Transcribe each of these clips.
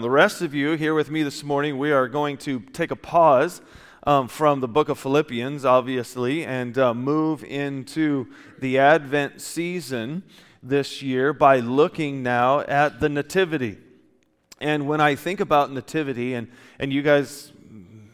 The rest of you here with me this morning, we are going to take a pause um, from the book of Philippians, obviously, and uh, move into the Advent season this year by looking now at the Nativity. And when I think about Nativity, and, and you guys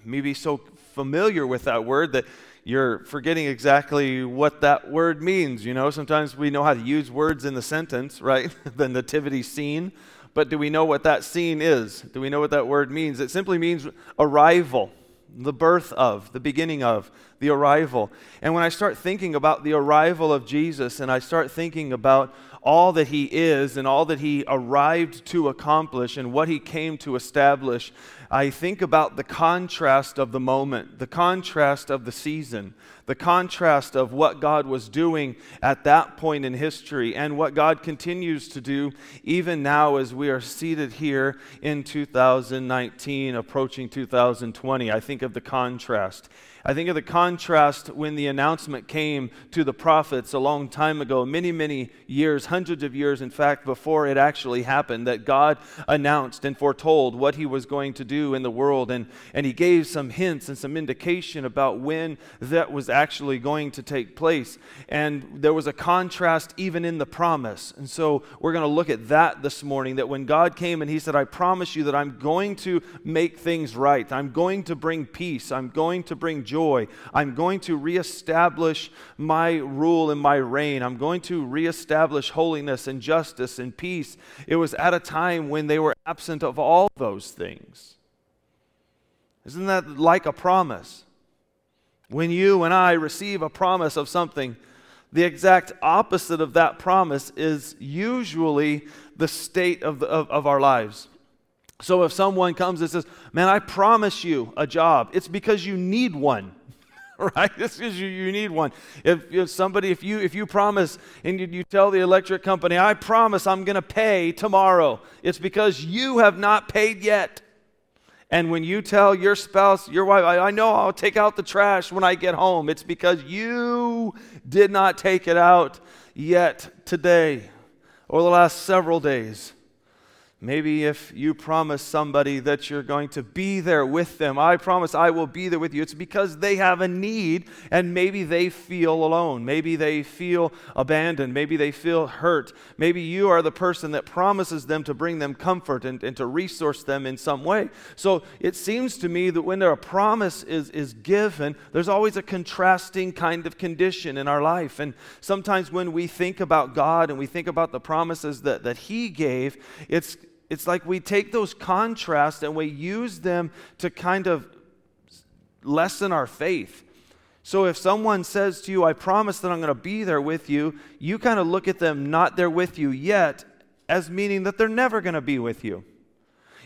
may be so familiar with that word that you're forgetting exactly what that word means. You know, sometimes we know how to use words in the sentence, right? the nativity scene. But do we know what that scene is? Do we know what that word means? It simply means arrival, the birth of, the beginning of, the arrival. And when I start thinking about the arrival of Jesus and I start thinking about all that he is and all that he arrived to accomplish and what he came to establish, I think about the contrast of the moment, the contrast of the season, the contrast of what God was doing at that point in history and what God continues to do even now as we are seated here in 2019, approaching 2020. I think of the contrast. I think of the contrast when the announcement came to the prophets a long time ago, many, many years, hundreds of years, in fact, before it actually happened, that God announced and foretold what he was going to do in the world. And, and he gave some hints and some indication about when that was actually going to take place. And there was a contrast even in the promise. And so we're going to look at that this morning that when God came and he said, I promise you that I'm going to make things right, I'm going to bring peace, I'm going to bring joy joy. I'm going to reestablish my rule and my reign. I'm going to reestablish holiness and justice and peace. It was at a time when they were absent of all those things. Isn't that like a promise? When you and I receive a promise of something, the exact opposite of that promise is usually the state of, the, of, of our lives. So if someone comes and says, Man, I promise you a job, it's because you need one. right? This is you, you need one. If, if somebody, if you if you promise and you, you tell the electric company, I promise I'm gonna pay tomorrow, it's because you have not paid yet. And when you tell your spouse, your wife, I, I know I'll take out the trash when I get home, it's because you did not take it out yet today or the last several days. Maybe if you promise somebody that you're going to be there with them, I promise I will be there with you. It's because they have a need and maybe they feel alone. Maybe they feel abandoned. Maybe they feel hurt. Maybe you are the person that promises them to bring them comfort and, and to resource them in some way. So it seems to me that when a promise is, is given, there's always a contrasting kind of condition in our life. And sometimes when we think about God and we think about the promises that, that He gave, it's it's like we take those contrasts and we use them to kind of lessen our faith. So if someone says to you, I promise that I'm going to be there with you, you kind of look at them not there with you yet as meaning that they're never going to be with you.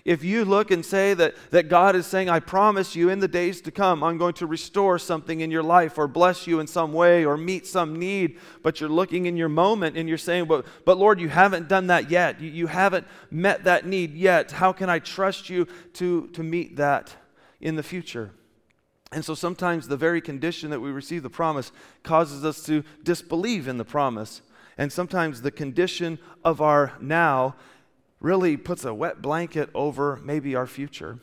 If you look and say that, that God is saying, I promise you in the days to come, I'm going to restore something in your life or bless you in some way or meet some need, but you're looking in your moment and you're saying, But, but Lord, you haven't done that yet. You, you haven't met that need yet. How can I trust you to, to meet that in the future? And so sometimes the very condition that we receive the promise causes us to disbelieve in the promise. And sometimes the condition of our now really puts a wet blanket over maybe our future.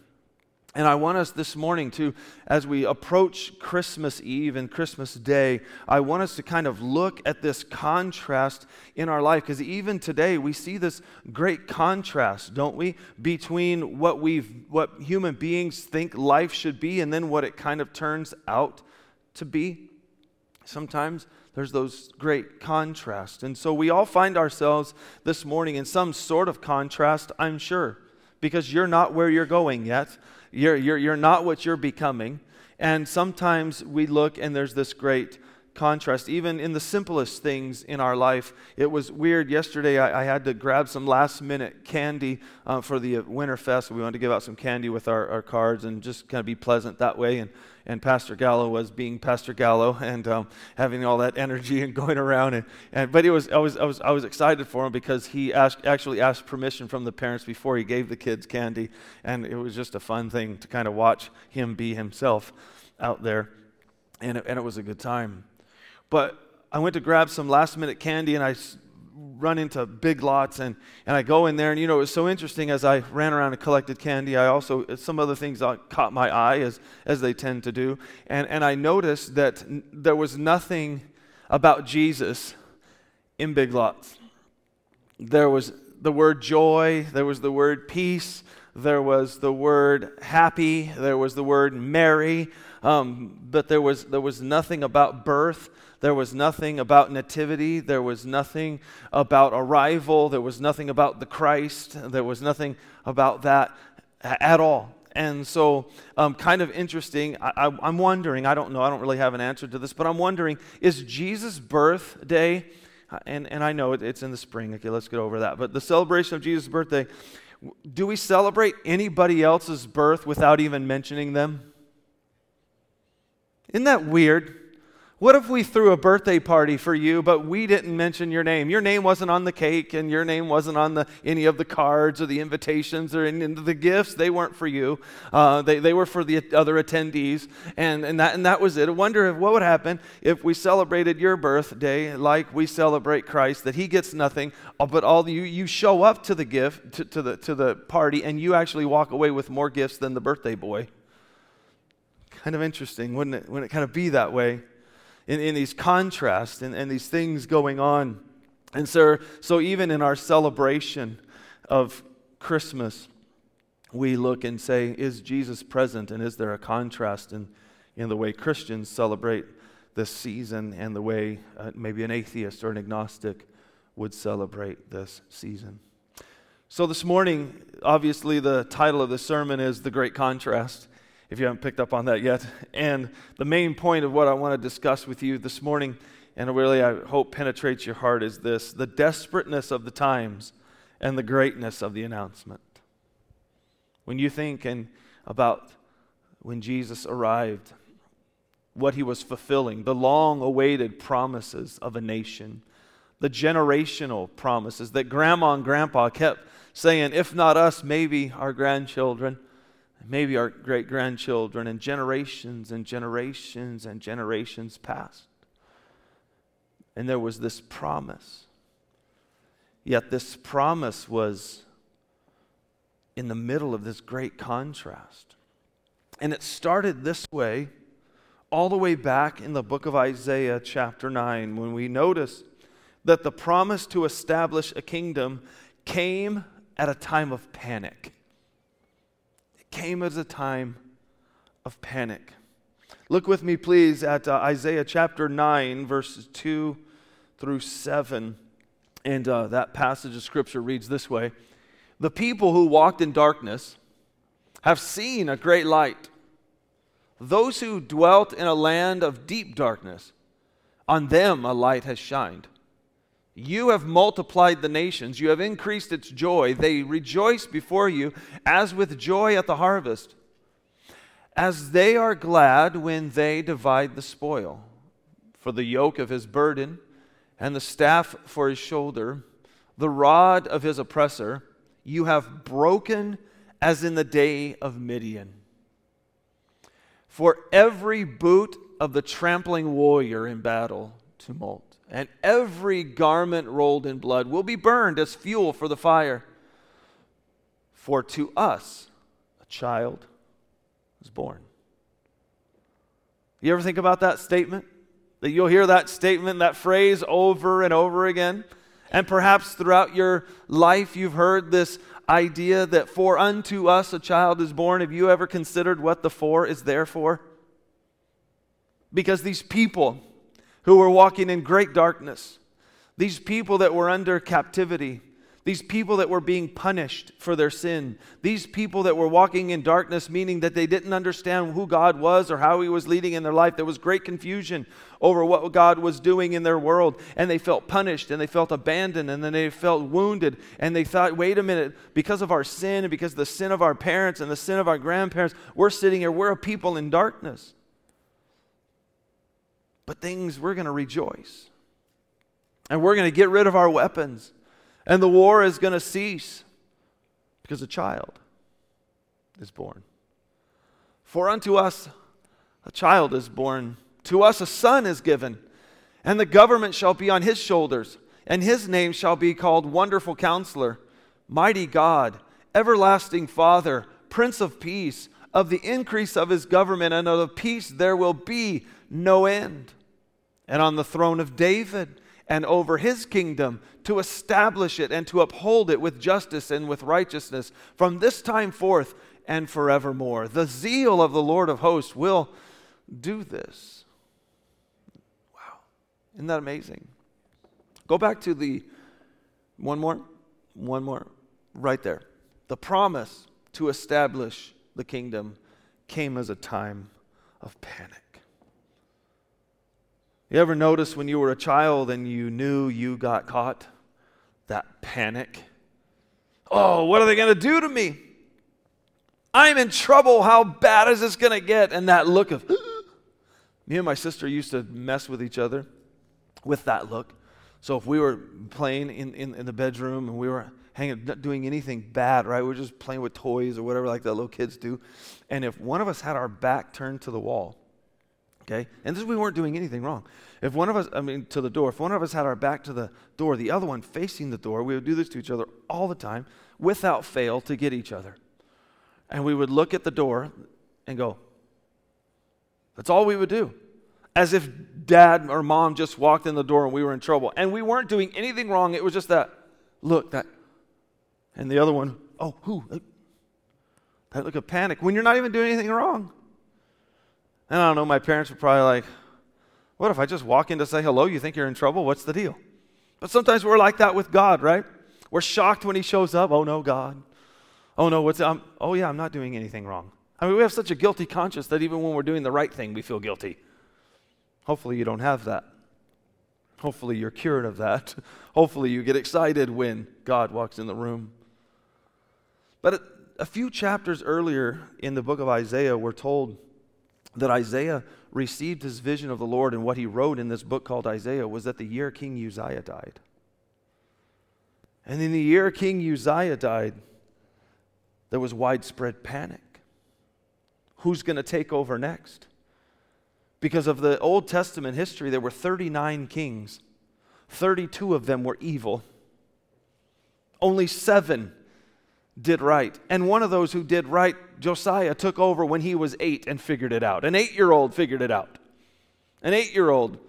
And I want us this morning to, as we approach Christmas Eve and Christmas Day, I want us to kind of look at this contrast in our life. Because even today, we see this great contrast, don't we? Between what we've, what human beings think life should be and then what it kind of turns out to be. Sometimes there's those great contrasts. And so we all find ourselves this morning in some sort of contrast, I'm sure, because you're not where you're going yet. You're, you're, you're not what you're becoming. And sometimes we look and there's this great contrast, even in the simplest things in our life. It was weird. Yesterday, I, I had to grab some last minute candy uh, for the Winter Fest. We wanted to give out some candy with our, our cards and just kind of be pleasant that way. And and Pastor Gallo was being Pastor Gallo and um, having all that energy and going around. And, and but it was I was I was I was excited for him because he asked actually asked permission from the parents before he gave the kids candy, and it was just a fun thing to kind of watch him be himself out there, and it, and it was a good time. But I went to grab some last minute candy and I run into big lots and, and I go in there and you know it was so interesting as I ran around and collected candy. I also some other things caught my eye as as they tend to do. And and I noticed that there was nothing about Jesus in big lots. There was the word joy there was the word peace there was the word happy there was the word merry um, but there was there was nothing about birth there was nothing about nativity. There was nothing about arrival. There was nothing about the Christ. There was nothing about that at all. And so, um, kind of interesting. I, am wondering, I don't know, I don't really have an answer to this, but I'm wondering is Jesus' birthday, and, and I know it, it's in the spring. Okay, let's get over that. But the celebration of Jesus' birthday, do we celebrate anybody else's birth without even mentioning them? Isn't that weird? What if we threw a birthday party for you, but we didn't mention your name? Your name wasn't on the cake, and your name wasn't on the, any of the cards or the invitations or any of the gifts. They weren't for you. Uh, they, they were for the other attendees, and, and, that, and that was it. I wonder if, what would happen if we celebrated your birthday like we celebrate Christ, that he gets nothing, uh, but all you, you show up to the gift, to, to, the, to the party, and you actually walk away with more gifts than the birthday boy. Kind of interesting, wouldn't it? Wouldn't it kind of be that way? In, in these contrasts and, and these things going on. And so, so, even in our celebration of Christmas, we look and say, Is Jesus present? And is there a contrast in, in the way Christians celebrate this season and the way uh, maybe an atheist or an agnostic would celebrate this season? So, this morning, obviously, the title of the sermon is The Great Contrast if you haven't picked up on that yet. And the main point of what I want to discuss with you this morning, and really I hope penetrates your heart, is this the desperateness of the times and the greatness of the announcement. When you think and about when Jesus arrived, what he was fulfilling, the long awaited promises of a nation, the generational promises that grandma and grandpa kept saying, if not us, maybe our grandchildren maybe our great grandchildren, and generations and generations and generations passed. And there was this promise. Yet this promise was in the middle of this great contrast. And it started this way, all the way back in the book of Isaiah, chapter 9, when we notice that the promise to establish a kingdom came at a time of panic came at a time of panic. Look with me, please, at uh, Isaiah chapter 9, verses 2 through 7. And uh, that passage of scripture reads this way The people who walked in darkness have seen a great light. Those who dwelt in a land of deep darkness, on them a light has shined. You have multiplied the nations, you have increased its joy. They rejoice before you as with joy at the harvest, as they are glad when they divide the spoil. For the yoke of his burden and the staff for his shoulder, the rod of his oppressor, you have broken as in the day of Midian. For every boot of the trampling warrior in battle, tumult and every garment rolled in blood will be burned as fuel for the fire. For to us a child is born. You ever think about that statement? That you'll hear that statement, that phrase over and over again? And perhaps throughout your life you've heard this idea that for unto us a child is born. Have you ever considered what the for is there for? Because these people, who were walking in great darkness, these people that were under captivity, these people that were being punished for their sin, these people that were walking in darkness, meaning that they didn't understand who God was or how He was leading in their life. There was great confusion over what God was doing in their world, and they felt punished and they felt abandoned and then they felt wounded, and they thought, wait a minute, because of our sin and because of the sin of our parents and the sin of our grandparents, we're sitting here, we're a people in darkness. But things, we're going to rejoice. And we're going to get rid of our weapons. And the war is going to cease because a child is born. For unto us a child is born, to us a son is given, and the government shall be on his shoulders And his name shall be called Wonderful Counselor, Mighty God, Everlasting Father, Prince of Peace. Of the increase of his government and of the peace there will be no end. And on the throne of David and over his kingdom to establish it and to uphold it with justice and with righteousness from this time forth and forevermore. The zeal of the Lord of hosts will do this. Wow. Isn't that amazing? Go back to the one more, one more, right there. The promise to establish the kingdom came as a time of panic. You ever notice when you were a child and you knew you got caught? That panic. Oh, what are they going to do to me? I'm in trouble. How bad is this going to get? And that look of, me and my sister used to mess with each other with that look. So if we were playing in, in, in the bedroom and we were hanging, not doing anything bad, right? We are just playing with toys or whatever, like the little kids do. And if one of us had our back turned to the wall, okay, and this we weren't doing anything wrong. If one of us, I mean, to the door, if one of us had our back to the door, the other one facing the door, we would do this to each other all the time without fail to get each other. And we would look at the door and go, that's all we would do as if dad or mom just walked in the door and we were in trouble. And we weren't doing anything wrong. It was just that look, that. And the other one, oh, who? That look of panic when you're not even doing anything wrong. And I don't know, my parents were probably like, what if I just walk in to say hello? You think you're in trouble? What's the deal? But sometimes we're like that with God, right? We're shocked when He shows up. Oh no, God. Oh no, what's um, oh yeah, I'm not doing anything wrong. I mean, we have such a guilty conscience that even when we're doing the right thing, we feel guilty. Hopefully, you don't have that. Hopefully, you're cured of that. Hopefully, you get excited when God walks in the room. But a few chapters earlier in the book of Isaiah, we're told that Isaiah received his vision of the Lord, and what he wrote in this book called Isaiah was that the year King Uzziah died. And in the year King Uzziah died, there was widespread panic. Who's going to take over next? Because of the Old Testament history, there were 39 kings, 32 of them were evil. Only seven did right. And one of those who did right, Josiah, took over when he was eight and figured it out. An eight year old figured it out. An eight year old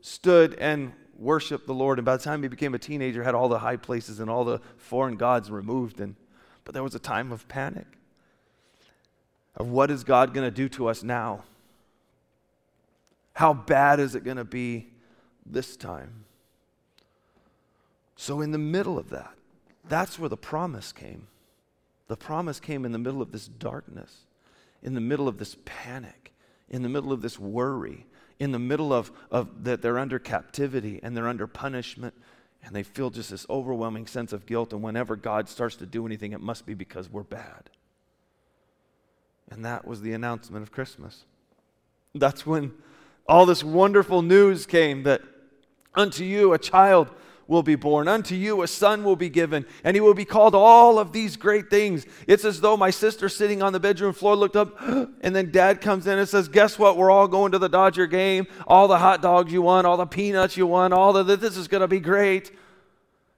stood and worshiped the Lord. And by the time he became a teenager, had all the high places and all the foreign gods removed. And, but there was a time of panic of what is God going to do to us now? How bad is it going to be this time? So, in the middle of that, that's where the promise came. The promise came in the middle of this darkness, in the middle of this panic, in the middle of this worry, in the middle of, of that they're under captivity and they're under punishment and they feel just this overwhelming sense of guilt. And whenever God starts to do anything, it must be because we're bad. And that was the announcement of Christmas. That's when all this wonderful news came that unto you a child will be born, unto you a son will be given, and he will be called all of these great things. It's as though my sister sitting on the bedroom floor looked up, and then dad comes in and says, Guess what? We're all going to the Dodger game. All the hot dogs you want, all the peanuts you want, all the this is going to be great.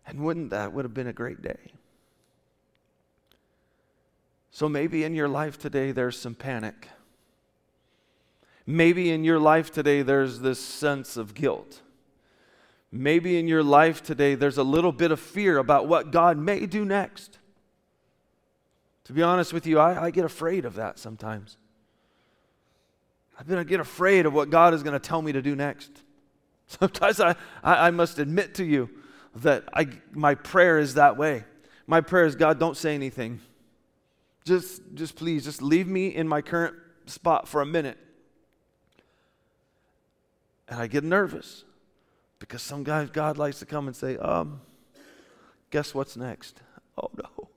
And wouldn't that would have been a great day? So maybe in your life today there's some panic. Maybe in your life today, there's this sense of guilt. Maybe in your life today, there's a little bit of fear about what God may do next. To be honest with you, I, I get afraid of that sometimes. I get afraid of what God is going to tell me to do next. Sometimes I, I, I must admit to you that I, my prayer is that way. My prayer is, God, don't say anything. Just, just please, just leave me in my current spot for a minute and I get nervous because some guys, God likes to come and say, um, guess what's next? Oh no.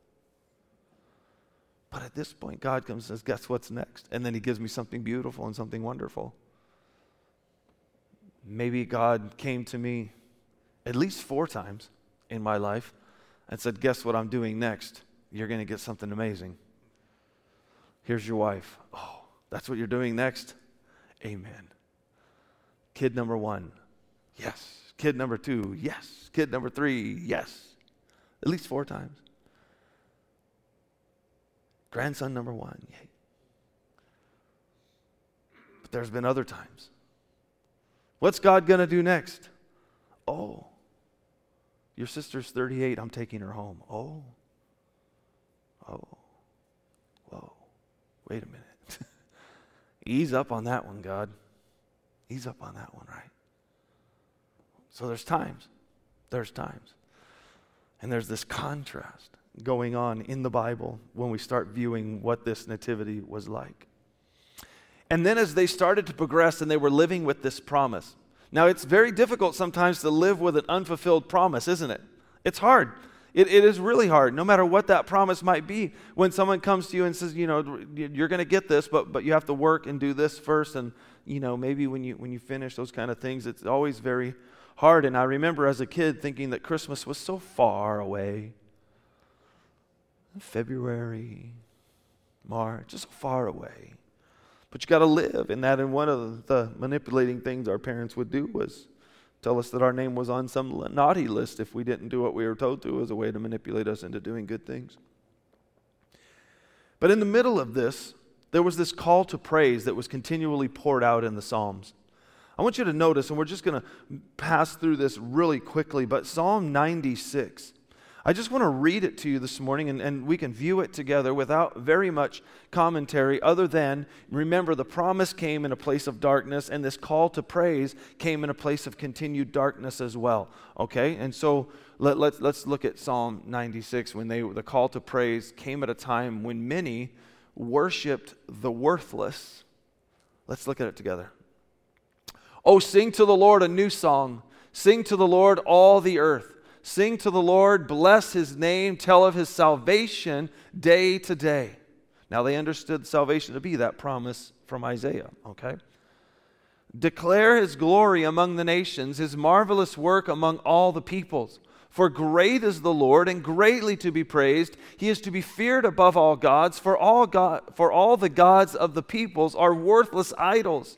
But at this point, God comes and says, guess what's next? And then he gives me something beautiful and something wonderful. Maybe God came to me at least four times in my life and said, guess what I'm doing next? You're going to get something amazing. Here's your wife. Oh, that's what you're doing next? Amen. Kid number one. Yes. Kid number two, yes. Kid number three, yes. At least four times. Grandson number one, yay. But there's been other times. What's God going to do next? Oh, your sister's 38, I'm taking her home. Oh, oh, whoa, wait a minute. Ease up on that one, God. Ease up on that one, right? So there's times. There's times. And there's this contrast going on in the Bible when we start viewing what this nativity was like. And then as they started to progress and they were living with this promise. Now, it's very difficult sometimes to live with an unfulfilled promise, isn't it? It's hard. It, it is really hard, no matter what that promise might be. When someone comes to you and says, you know, you're going to get this, but, but you have to work and do this first. And, you know, maybe when you, when you finish those kind of things, it's always very hard. And I remember as a kid thinking that Christmas was so far away. February, March, just far away. But you got to live in that. And one of the manipulating things our parents would do was tell us that our name was on some naughty list if we didn't do what we were told to as a way to manipulate us into doing good things. But in the middle of this, there was this call to praise that was continually poured out in the Psalms. I want you to notice, and we're just going to pass through this really quickly, but Psalm 96 I just want to read it to you this morning, and, and we can view it together without very much commentary, other than remember the promise came in a place of darkness, and this call to praise came in a place of continued darkness as well. Okay? And so let, let, let's look at Psalm 96 when they, the call to praise came at a time when many worshiped the worthless. Let's look at it together. Oh, sing to the Lord a new song. Sing to the Lord all the earth. Sing to the Lord, bless his name, tell of his salvation day to day. Now they understood salvation to be that promise from Isaiah, okay? Declare his glory among the nations, his marvelous work among all the peoples. For great is the Lord and greatly to be praised. He is to be feared above all gods, for all, God, for all the gods of the peoples are worthless idols.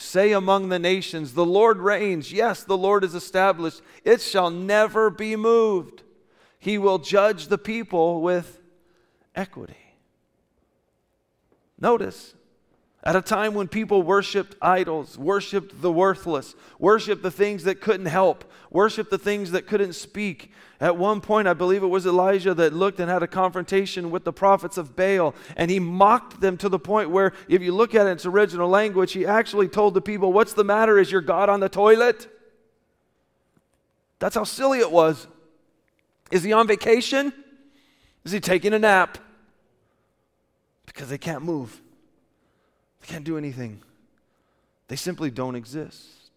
Say among the nations, The Lord reigns. Yes, the Lord is established. It shall never be moved. He will judge the people with equity. Notice, at a time when people worshiped idols, worshiped the worthless, worshiped the things that couldn't help, worshiped the things that couldn't speak. At one point, I believe it was Elijah that looked and had a confrontation with the prophets of Baal, and he mocked them to the point where, if you look at it its original language, he actually told the people, What's the matter? Is your God on the toilet? That's how silly it was. Is he on vacation? Is he taking a nap? because they can't move, can't do anything. They simply don't exist.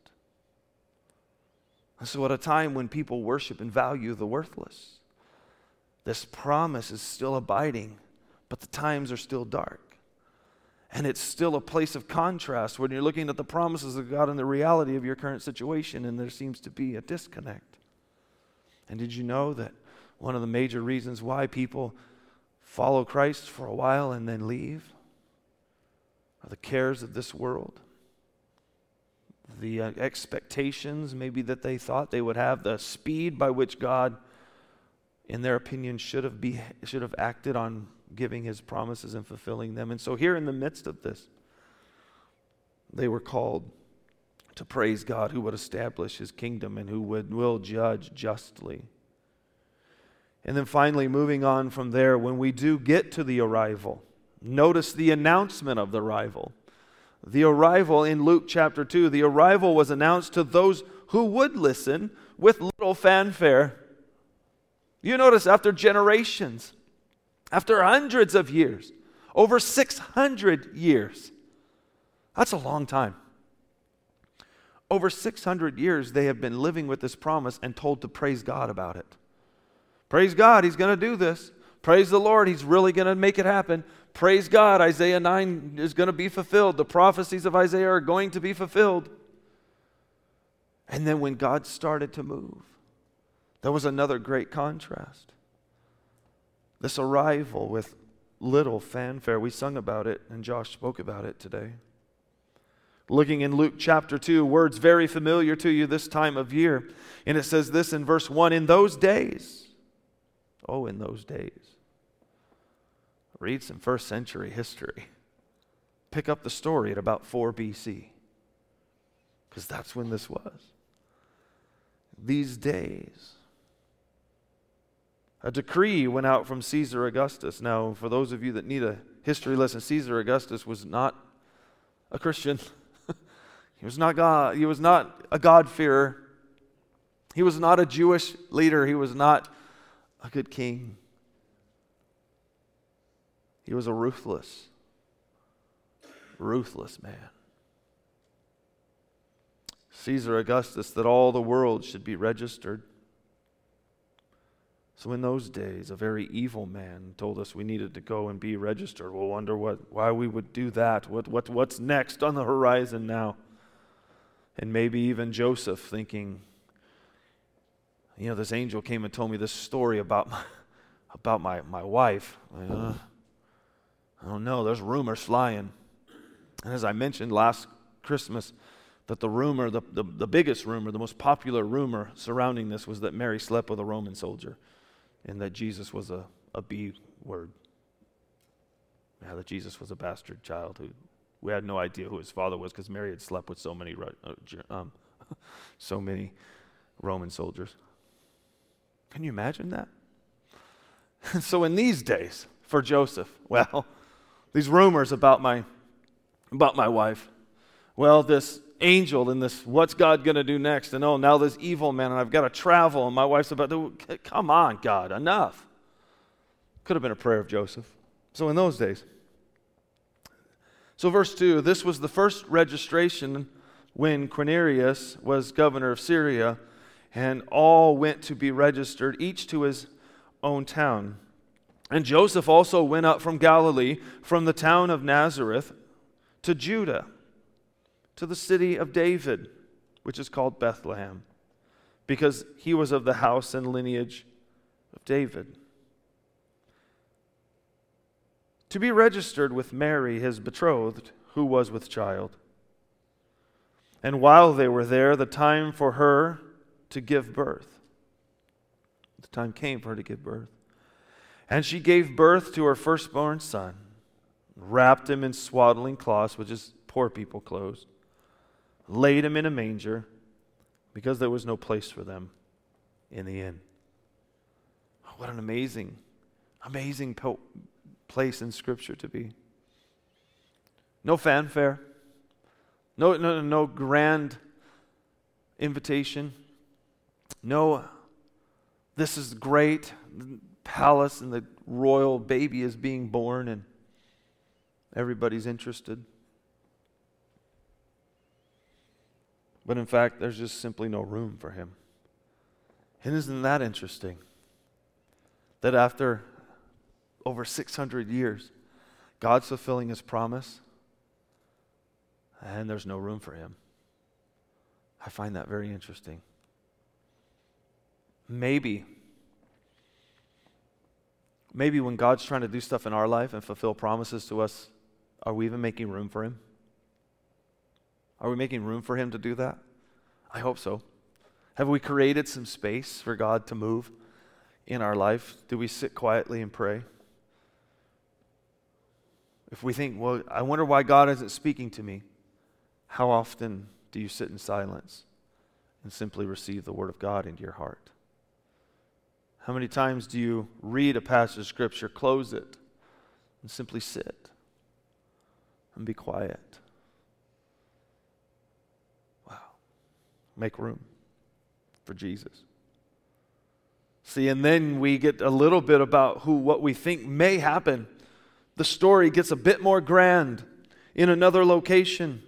And so, at a time when people worship and value the worthless, this promise is still abiding, but the times are still dark. And it's still a place of contrast when you're looking at the promises of God and the reality of your current situation, and there seems to be a disconnect. And did you know that one of the major reasons why people follow Christ for a while and then leave the cares of this world, the uh, expectations maybe that they thought they would have, the speed by which God, in their opinion, should have, be, should have acted on giving his promises and fulfilling them. And so, here in the midst of this, they were called to praise God who would establish his kingdom and who would, will judge justly. And then finally, moving on from there, when we do get to the arrival, notice the announcement of the arrival. The arrival in Luke chapter 2, the arrival was announced to those who would listen with little fanfare. You notice after generations, after hundreds of years, over 600 years, that's a long time. Over 600 years, they have been living with this promise and told to praise God about it. Praise God, He's going to do this. Praise the Lord, He's really going to make it happen. Praise God, Isaiah 9 is going to be fulfilled. The prophecies of Isaiah are going to be fulfilled. And then when God started to move, there was another great contrast. This arrival with little fanfare. We sung about it, and Josh spoke about it today. Looking in Luke chapter 2, words very familiar to you this time of year. And it says this in verse 1 In those days, oh, in those days. Read some first century history. Pick up the story at about 4 BC, because that's when this was. These days, a decree went out from Caesar Augustus. Now, for those of you that need a history lesson, Caesar Augustus was not a Christian. he was not God. He was not a God-fearer. He was not a Jewish leader. He was not a good king. He was a ruthless, ruthless man. Caesar Augustus that all the world should be registered. So in those days, a very evil man told us we needed to go and be registered. We'll wonder what, why we would do that. What, what, what's next on the horizon now? And maybe even Joseph thinking, you know, this angel came and told me this story about my, about my, my wife. Uh, I don't know, there's rumors flying. And as I mentioned last Christmas, that the rumor, the, the, the biggest rumor, the most popular rumor surrounding this was that Mary slept with a Roman soldier and that Jesus was a, a B word. Yeah, that Jesus was a bastard child who we had no idea who his father was because Mary had slept with so many, uh, um, so many Roman soldiers. Can you imagine that? so in these days, for Joseph, well, these rumors about my about my wife, well, this angel and this what's God going to do next? And oh, now this evil man, and I've got to travel, and my wife's about to come on, God, enough. Could have been a prayer of Joseph. So in those days. So, verse 2 this was the first registration when Quirinius was governor of Syria, and all went to be registered, each to his own town. And Joseph also went up from Galilee, from the town of Nazareth, to Judah to the city of David, which is called Bethlehem, because he was of the house and lineage of David. To be registered with Mary, his betrothed, who was with child. And while they were there, the time for her to give birth. The time came for her to give birth. And she gave birth to her firstborn son, wrapped him in swaddling cloths, which is poor people clothes, laid him in a manger because there was no place for them in the inn. Oh, what an amazing, amazing po- place in Scripture to be. No fanfare, no, no, no grand invitation, no, this is great. Palace and the royal baby is being born, and everybody's interested. But in fact, there's just simply no room for him. And isn't that interesting? That after over 600 years, God's fulfilling his promise, and there's no room for him. I find that very interesting. Maybe, maybe when God's trying to do stuff in our life and fulfill promises to us, are we even making room for him? Are we making room for Him to do that? I hope so. Have we created some space for God to move in our life? Do we sit quietly and pray? If we think, well, I wonder why God isn't speaking to me, how often do you sit in silence and simply receive the Word of God into your heart? How many times do you read a passage of Scripture, close it, and simply sit and be quiet? Wow. Make room for Jesus. See, and then we get a little bit about who what we think may happen. The story gets a bit more grand in another location.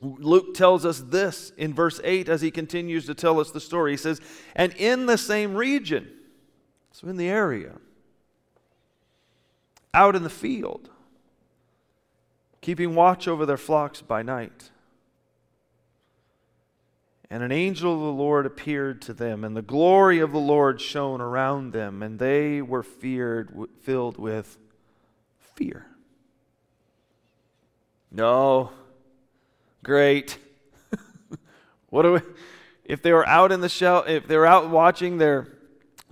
Luke tells us this in verse 8 as he continues to tell us the story. He says, And in the same region, so in the area, out in the field, keeping watch over their flocks by night. And an angel of the Lord appeared to them, and the glory of the Lord shone around them, and they were feared, filled with fear. No, great. what do we? If they were out in the shell, if they were out watching their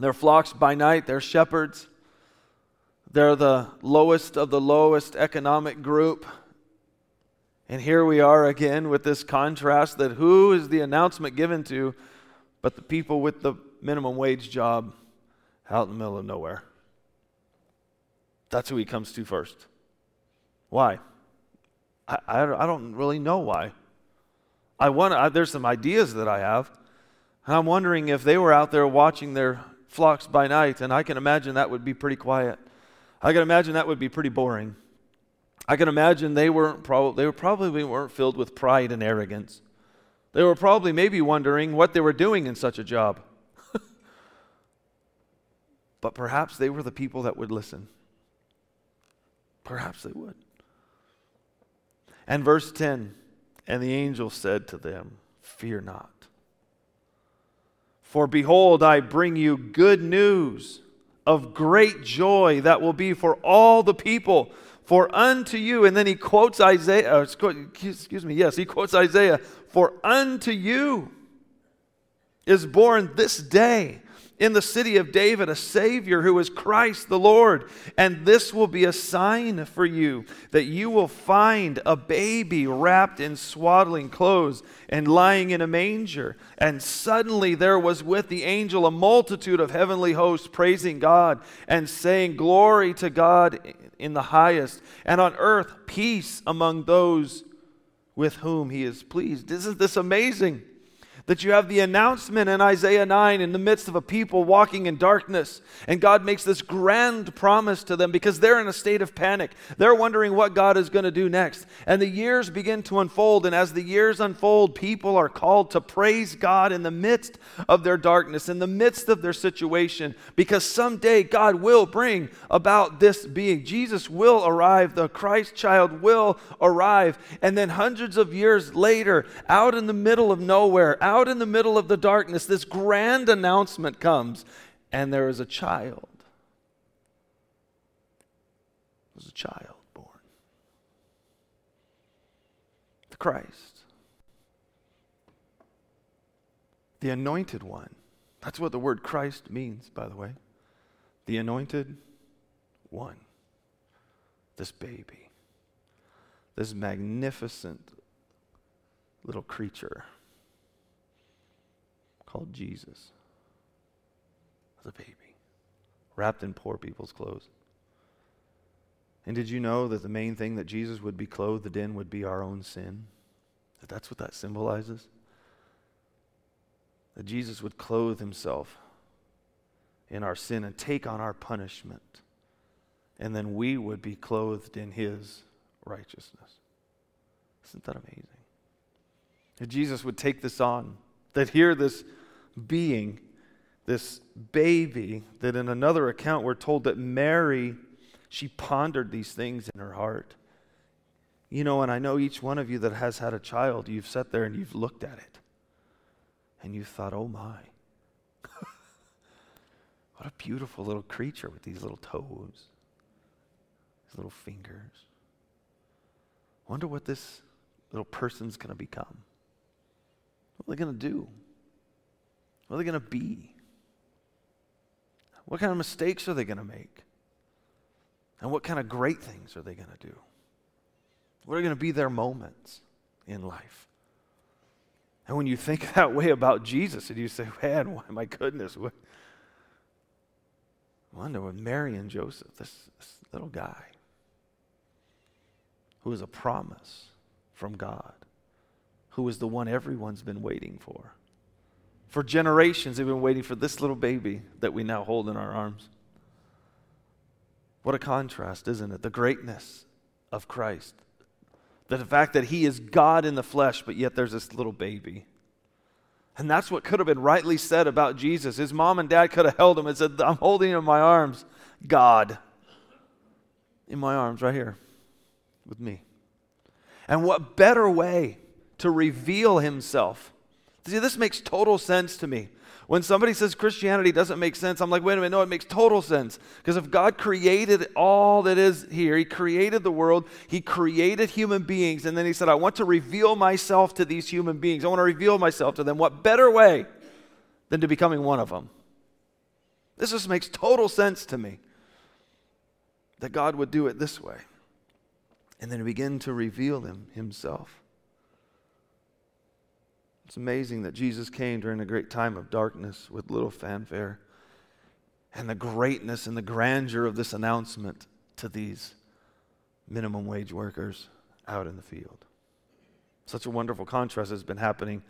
their flocks by night, they're shepherds. They're the lowest of the lowest economic group. And here we are again with this contrast that who is the announcement given to but the people with the minimum wage job out in the middle of nowhere? That's who he comes to first. Why? I, I, I don't really know why. I want there's some ideas that I have. And I'm wondering if they were out there watching their flocks by night, and I can imagine that would be pretty quiet. I can imagine that would be pretty boring. I can imagine they weren't prob- they were probably weren't filled with pride and arrogance. They were probably maybe wondering what they were doing in such a job. but perhaps they were the people that would listen. Perhaps they would. And verse 10 And the angel said to them, Fear not. For behold, I bring you good news of great joy that will be for all the people. For unto you, and then he quotes Isaiah, uh, excuse me, yes, he quotes Isaiah, for unto you is born this day in the city of David a Savior who is Christ the Lord. And this will be a sign for you that you will find a baby wrapped in swaddling clothes and lying in a manger. And suddenly there was with the angel a multitude of heavenly hosts praising God and saying, Glory to God in the highest, and on earth peace among those with whom he is pleased. Isn't this amazing? That you have the announcement in Isaiah 9 in the midst of a people walking in darkness. And God makes this grand promise to them because they're in a state of panic. They're wondering what God is going to do next. And the years begin to unfold. And as the years unfold, people are called to praise God in the midst of their darkness, in the midst of their situation, because someday God will bring about this being. Jesus will arrive, the Christ child will arrive. And then hundreds of years later, out in the middle of nowhere, out out in the middle of the darkness, this grand announcement comes, and there is a child. There's a child born. The Christ. The anointed one. That's what the word Christ means, by the way. The anointed one. This baby. This magnificent little creature called Jesus as a baby, wrapped in poor people's clothes. And did you know that the main thing that Jesus would be clothed in would be our own sin? That that's what that symbolizes? That Jesus would clothe himself in our sin and take on our punishment. And then we would be clothed in his righteousness. Isn't that amazing? That Jesus would take this on. That here, this being, this baby, that in another account we're told that Mary, she pondered these things in her heart. You know, and I know each one of you that has had a child, you've sat there and you've looked at it and you thought, oh my. what a beautiful little creature with these little toes, these little fingers. Wonder what this little person's going to become. What are they going to do? What are they going to be? What kind of mistakes are they going to make? And what kind of great things are they going to do? What are going to be their moments in life? And when you think that way about Jesus, and you say, man, why, my goodness, what? Wonder with Mary and Joseph, this, this little guy who is a promise from God, who is the one everyone's been waiting for. For generations, they've been waiting for this little baby that we now hold in our arms. What a contrast, isn't it? The greatness of Christ. The fact that he is God in the flesh, but yet there's this little baby. And that's what could have been rightly said about Jesus. His mom and dad could have held him and said, I'm holding him in my arms. God. in my arms right here with me. And what better way to reveal himself? See, this makes total sense to me. When somebody says Christianity doesn't make sense, I'm like, wait a minute, no, it makes total sense. Because if God created all that is here, He created the world, He created human beings, and then He said, I want to reveal myself to these human beings. I want to reveal myself to them. What better way than to becoming one of them? This just makes total sense to me that God would do it this way. And then begin to reveal Him Himself. It's amazing that Jesus came during a great time of darkness with little fanfare. And the greatness and the grandeur of this announcement to these minimum wage workers out in the field. Such a wonderful contrast has been happening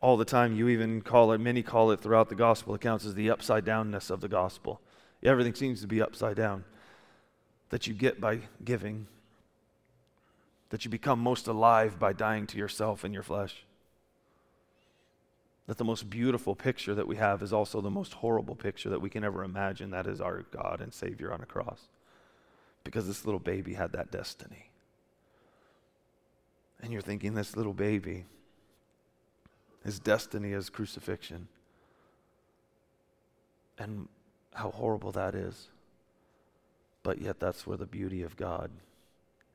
all the time. You even call it, many call it throughout the gospel accounts as the upside downness of the gospel. Everything seems to be upside down that you get by giving, that you become most alive by dying to yourself and your flesh that the most beautiful picture that we have is also the most horrible picture that we can ever imagine. That is our God and Savior on a cross. Because this little baby had that destiny. And you're thinking, this little baby, his destiny is crucifixion. And how horrible that is. But yet, that's where the beauty of God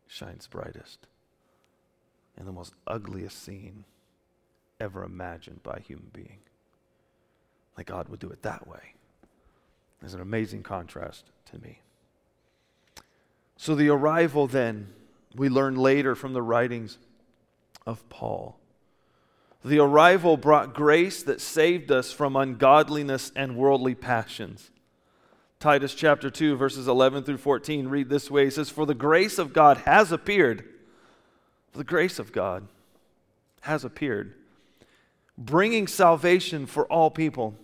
shines brightest. In the most ugliest scene ever imagined by a human being. Like God would do it that way. There's an amazing contrast to me. So, the arrival then, we learn later from the writings of Paul. The arrival brought grace that saved us from ungodliness and worldly passions. Titus chapter 2, verses 11 through 14 read this way He says, For the grace of God has appeared. The grace of God has appeared bringing salvation for all people,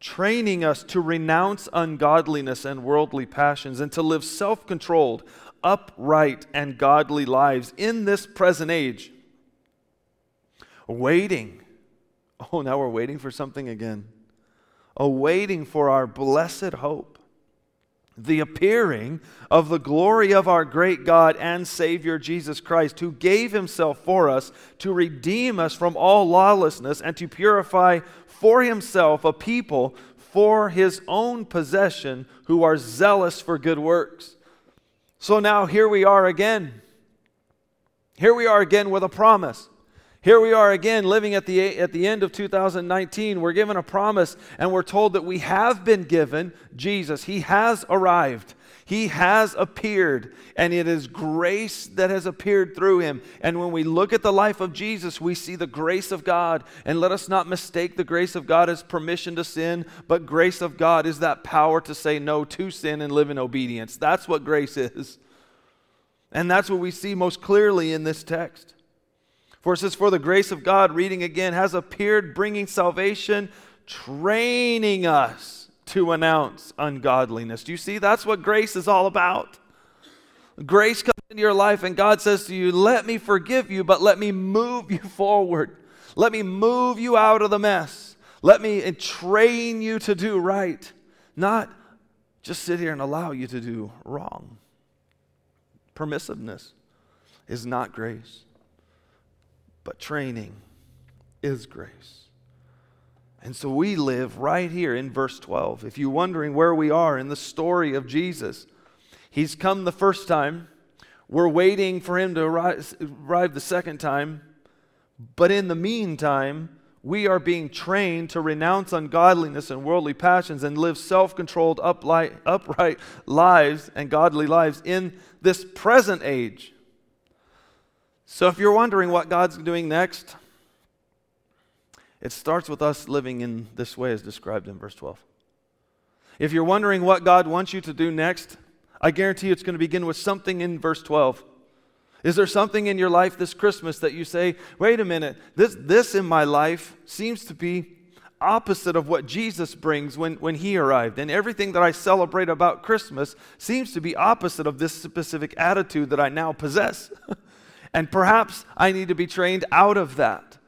training us to renounce ungodliness and worldly passions and to live self controlled, upright, and godly lives in this present age. Waiting. Oh, now we're waiting for something again. Awaiting for our blessed hope the appearing of the glory of our great God and Savior Jesus Christ, who gave himself for us to redeem us from all lawlessness and to purify for himself a people for his own possession who are zealous for good works. So now here we are again. Here we are again with a promise. Here we are again living at the, at the end of 2019. We're given a promise and we're told that we have been given Jesus. He has arrived. He has appeared, and it is grace that has appeared through him. And when we look at the life of Jesus, we see the grace of God. And let us not mistake the grace of God as permission to sin, but grace of God is that power to say no to sin and live in obedience. That's what grace is. And that's what we see most clearly in this text. For it says, For the grace of God, reading again, has appeared, bringing salvation, training us to announce ungodliness. Do you see? That's what grace is all about. Grace comes into your life, and God says to you, Let me forgive you, but let me move you forward. Let me move you out of the mess. Let me train you to do right, not just sit here and allow you to do wrong. Permissiveness is not grace. But training is grace. And so we live right here in verse 12. If you're wondering where we are in the story of Jesus, he's come the first time. We're waiting for him to arrive, the second time. But in the meantime, we are being trained to renounce ungodliness and worldly passions and live self controlled, upright lives and godly lives in this present age. So, if you're wondering what God's doing next, it starts with us living in this way as described in verse 12. If you're wondering what God wants you to do next, I guarantee you it's going to begin with something in verse 12. Is there something in your life this Christmas that you say, wait a minute, this, this in my life seems to be opposite of what Jesus brings when, when he arrived. And everything that I celebrate about Christmas seems to be opposite of this specific attitude that I now possess. And perhaps I need to be trained out of that.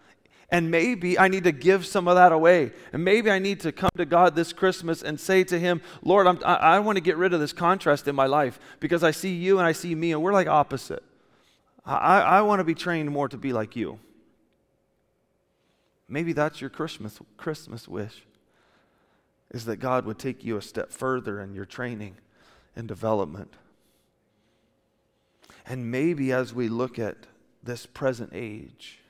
And maybe I need to give some of that away. And maybe I need to come to God this Christmas and say to Him, Lord, I'm, i I want to get rid of this contrast in my life because I see you and I see me, and we're like opposite. I, I want to be trained more to be like you. Maybe that's your Christmas, Christmas wish, is that God would take you a step further in your training and development. And maybe as we look at this present age,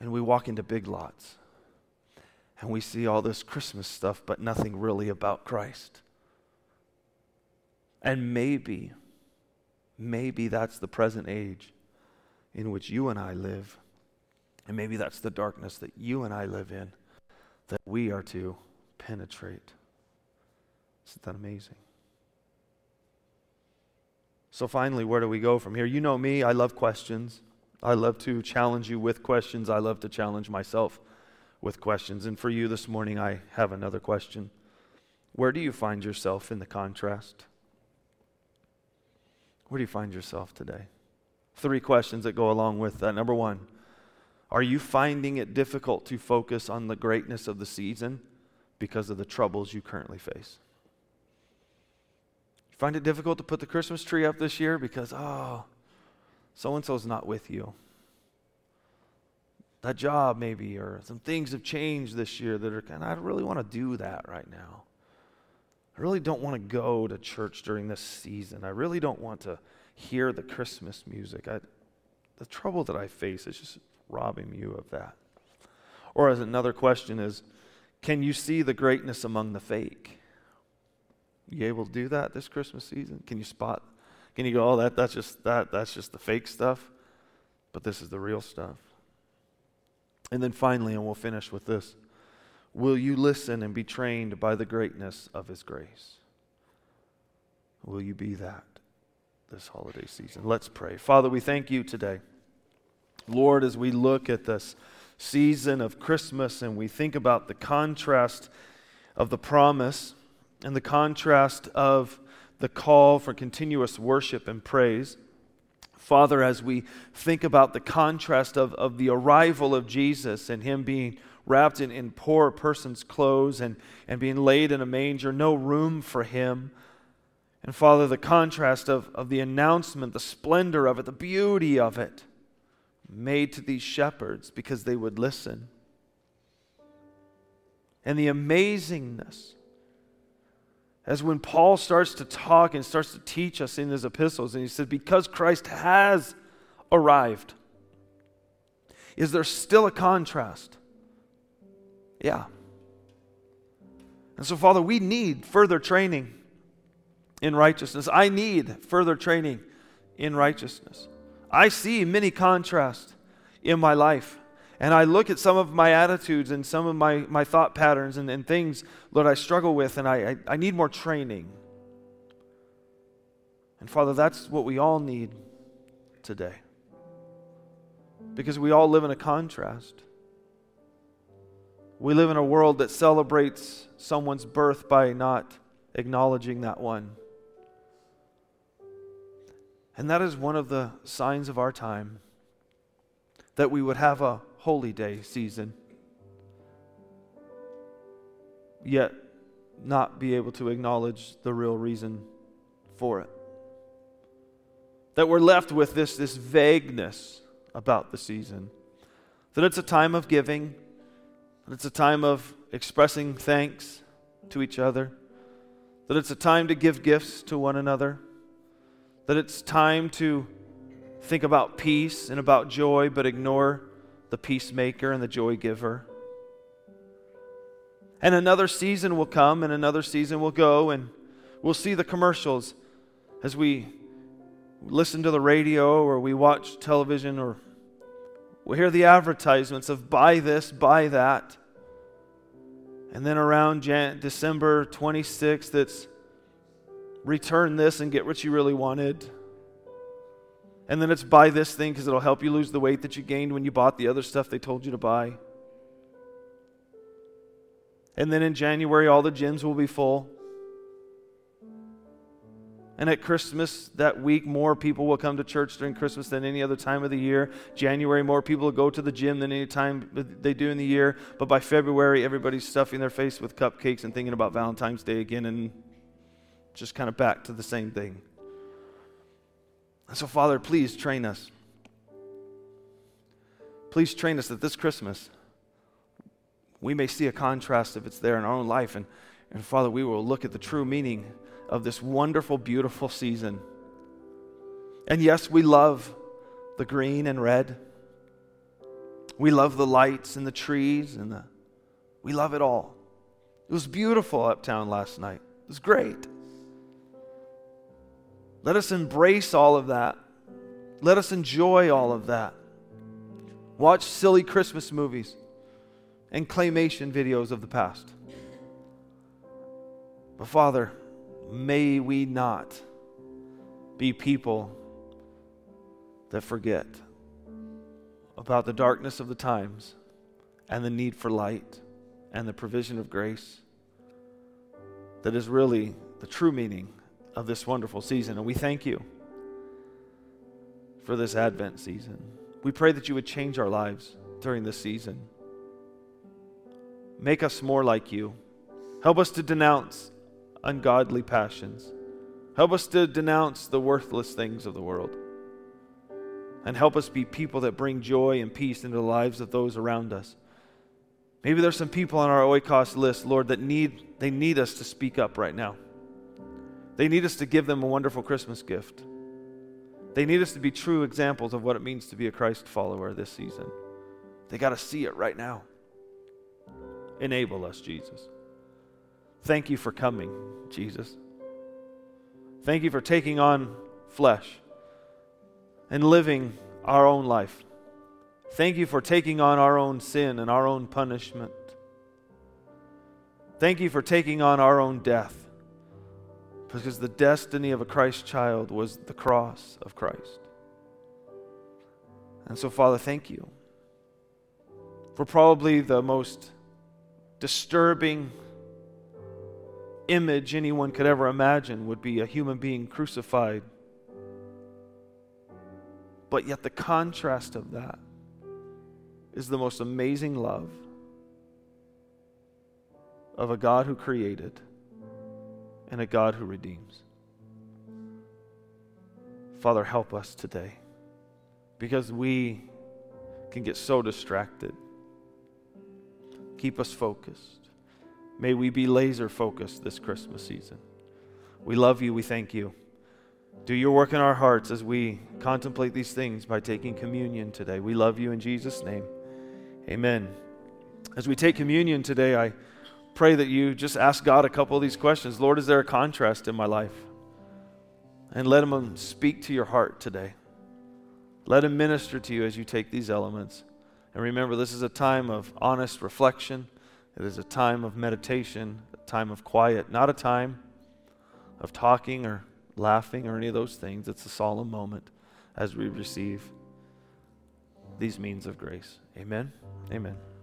and we walk into big lots and we see all this Christmas stuff, but nothing really about Christ. And maybe, maybe that's the present age in which you and I live. And maybe that's the darkness that you and I live in that we are to penetrate. Isn't that amazing? So, finally, where do we go from here? You know me, I love questions. I love to challenge you with questions. I love to challenge myself with questions. And for you this morning, I have another question. Where do you find yourself in the contrast? Where do you find yourself today? Three questions that go along with that. Number one, are you finding it difficult to focus on the greatness of the season because of the troubles you currently face? Find it difficult to put the Christmas tree up this year because, oh, so and so's not with you. That job, maybe, or some things have changed this year that are kind of, I really want to do that right now. I really don't want to go to church during this season. I really don't want to hear the Christmas music. I, the trouble that I face is just robbing you of that. Or as another question is, can you see the greatness among the fake? You able to do that this Christmas season? Can you spot can you go, oh, that, that's, just, that, that's just the fake stuff? But this is the real stuff. And then finally, and we'll finish with this Will you listen and be trained by the greatness of His grace? Will you be that this holiday season? Let's pray. Father, we thank you today. Lord, as we look at this season of Christmas and we think about the contrast of the promise and the contrast of the call for continuous worship and praise. Father, as we think about the contrast of, of the arrival of Jesus and him being wrapped in, in poor person's clothes and, and being laid in a manger, no room for him. And Father, the contrast of, of the announcement, the splendor of it, the beauty of it, made to these shepherds because they would listen. And the amazingness as when Paul starts to talk and starts to teach us in his epistles, and he said, Because Christ has arrived, is there still a contrast? Yeah. And so, Father, we need further training in righteousness. I need further training in righteousness. I see many contrasts in my life. And I look at some of my attitudes and some of my, my thought patterns and, and things, Lord, I struggle with, and I, I, I need more training. And Father, that's what we all need today. Because we all live in a contrast. We live in a world that celebrates someone's birth by not acknowledging that one. And that is one of the signs of our time that we would have a holy day season, yet not be able to acknowledge the real reason for it. That we're left with this, this vagueness about the season. That it's a time of giving, that it's a time of expressing thanks to each other, that it's a time to give gifts to one another, that it's time to think about peace and about joy, but ignore the peacemaker and the joy giver. And another season will come and another season will go, and we'll see the commercials as we listen to the radio or we watch television or we hear the advertisements of buy this, buy that. And then around Jan- December 26th, it's return this and get what you really wanted. And then it's buy this thing because it'll help you lose the weight that you gained when you bought the other stuff they told you to buy. And then in January, all the gyms will be full. And at Christmas, that week, more people will come to church during Christmas than any other time of the year. January, more people will go to the gym than any time they do in the year. But by February, everybody's stuffing their face with cupcakes and thinking about Valentine's Day again and just kind of back to the same thing. And so, Father, please train us. Please train us that this Christmas we may see a contrast if it's there in our own life. And, and Father, we will look at the true meaning of this wonderful, beautiful season. And yes, we love the green and red. We love the lights and the trees and the we love it all. It was beautiful uptown last night. It was great. Let us embrace all of that. Let us enjoy all of that. Watch silly Christmas movies and claymation videos of the past. But Father, may we not be people that forget about the darkness of the times and the need for light and the provision of grace that is really the true meaning of this wonderful season. And we thank you for this Advent season. We pray that you would change our lives during this season. Make us more like you. Help us to denounce ungodly passions. Help us to denounce the worthless things of the world. And help us be people that bring joy and peace into the lives of those around us. Maybe there's some people on our oikos list, Lord, that need they need us to speak up right now. They need us to give them a wonderful Christmas gift. They need us to be true examples of what it means to be a Christ follower this season. They got to see it right now. Enable us, Jesus. Thank you for coming, Jesus. Thank you for taking on flesh and living our own life. Thank you for taking on our own sin and our own punishment. Thank you for taking on our own death. Because the destiny of a Christ child was the cross of Christ. And so, Father, thank you for probably the most disturbing image anyone could ever imagine would be a human being crucified. But yet, the contrast of that is the most amazing love of a God who created and a God who redeems. Father, help us today because we can get so distracted Keep us focused. May we be laser focused this Christmas season. We love you. We thank you. Do your work in our hearts as we contemplate these things by taking communion today. We love you in Jesus' name. Amen. As we take communion today, I pray that you just ask God a couple of these questions. Lord, is there a contrast in my life? And let Him speak to your heart today. Let Him minister to you as you take these elements. And remember, this is a time of honest reflection. It is a time of meditation, a time of quiet, not a time of talking or laughing or any of those things. It's a solemn moment as we receive these means of grace. Amen. Amen.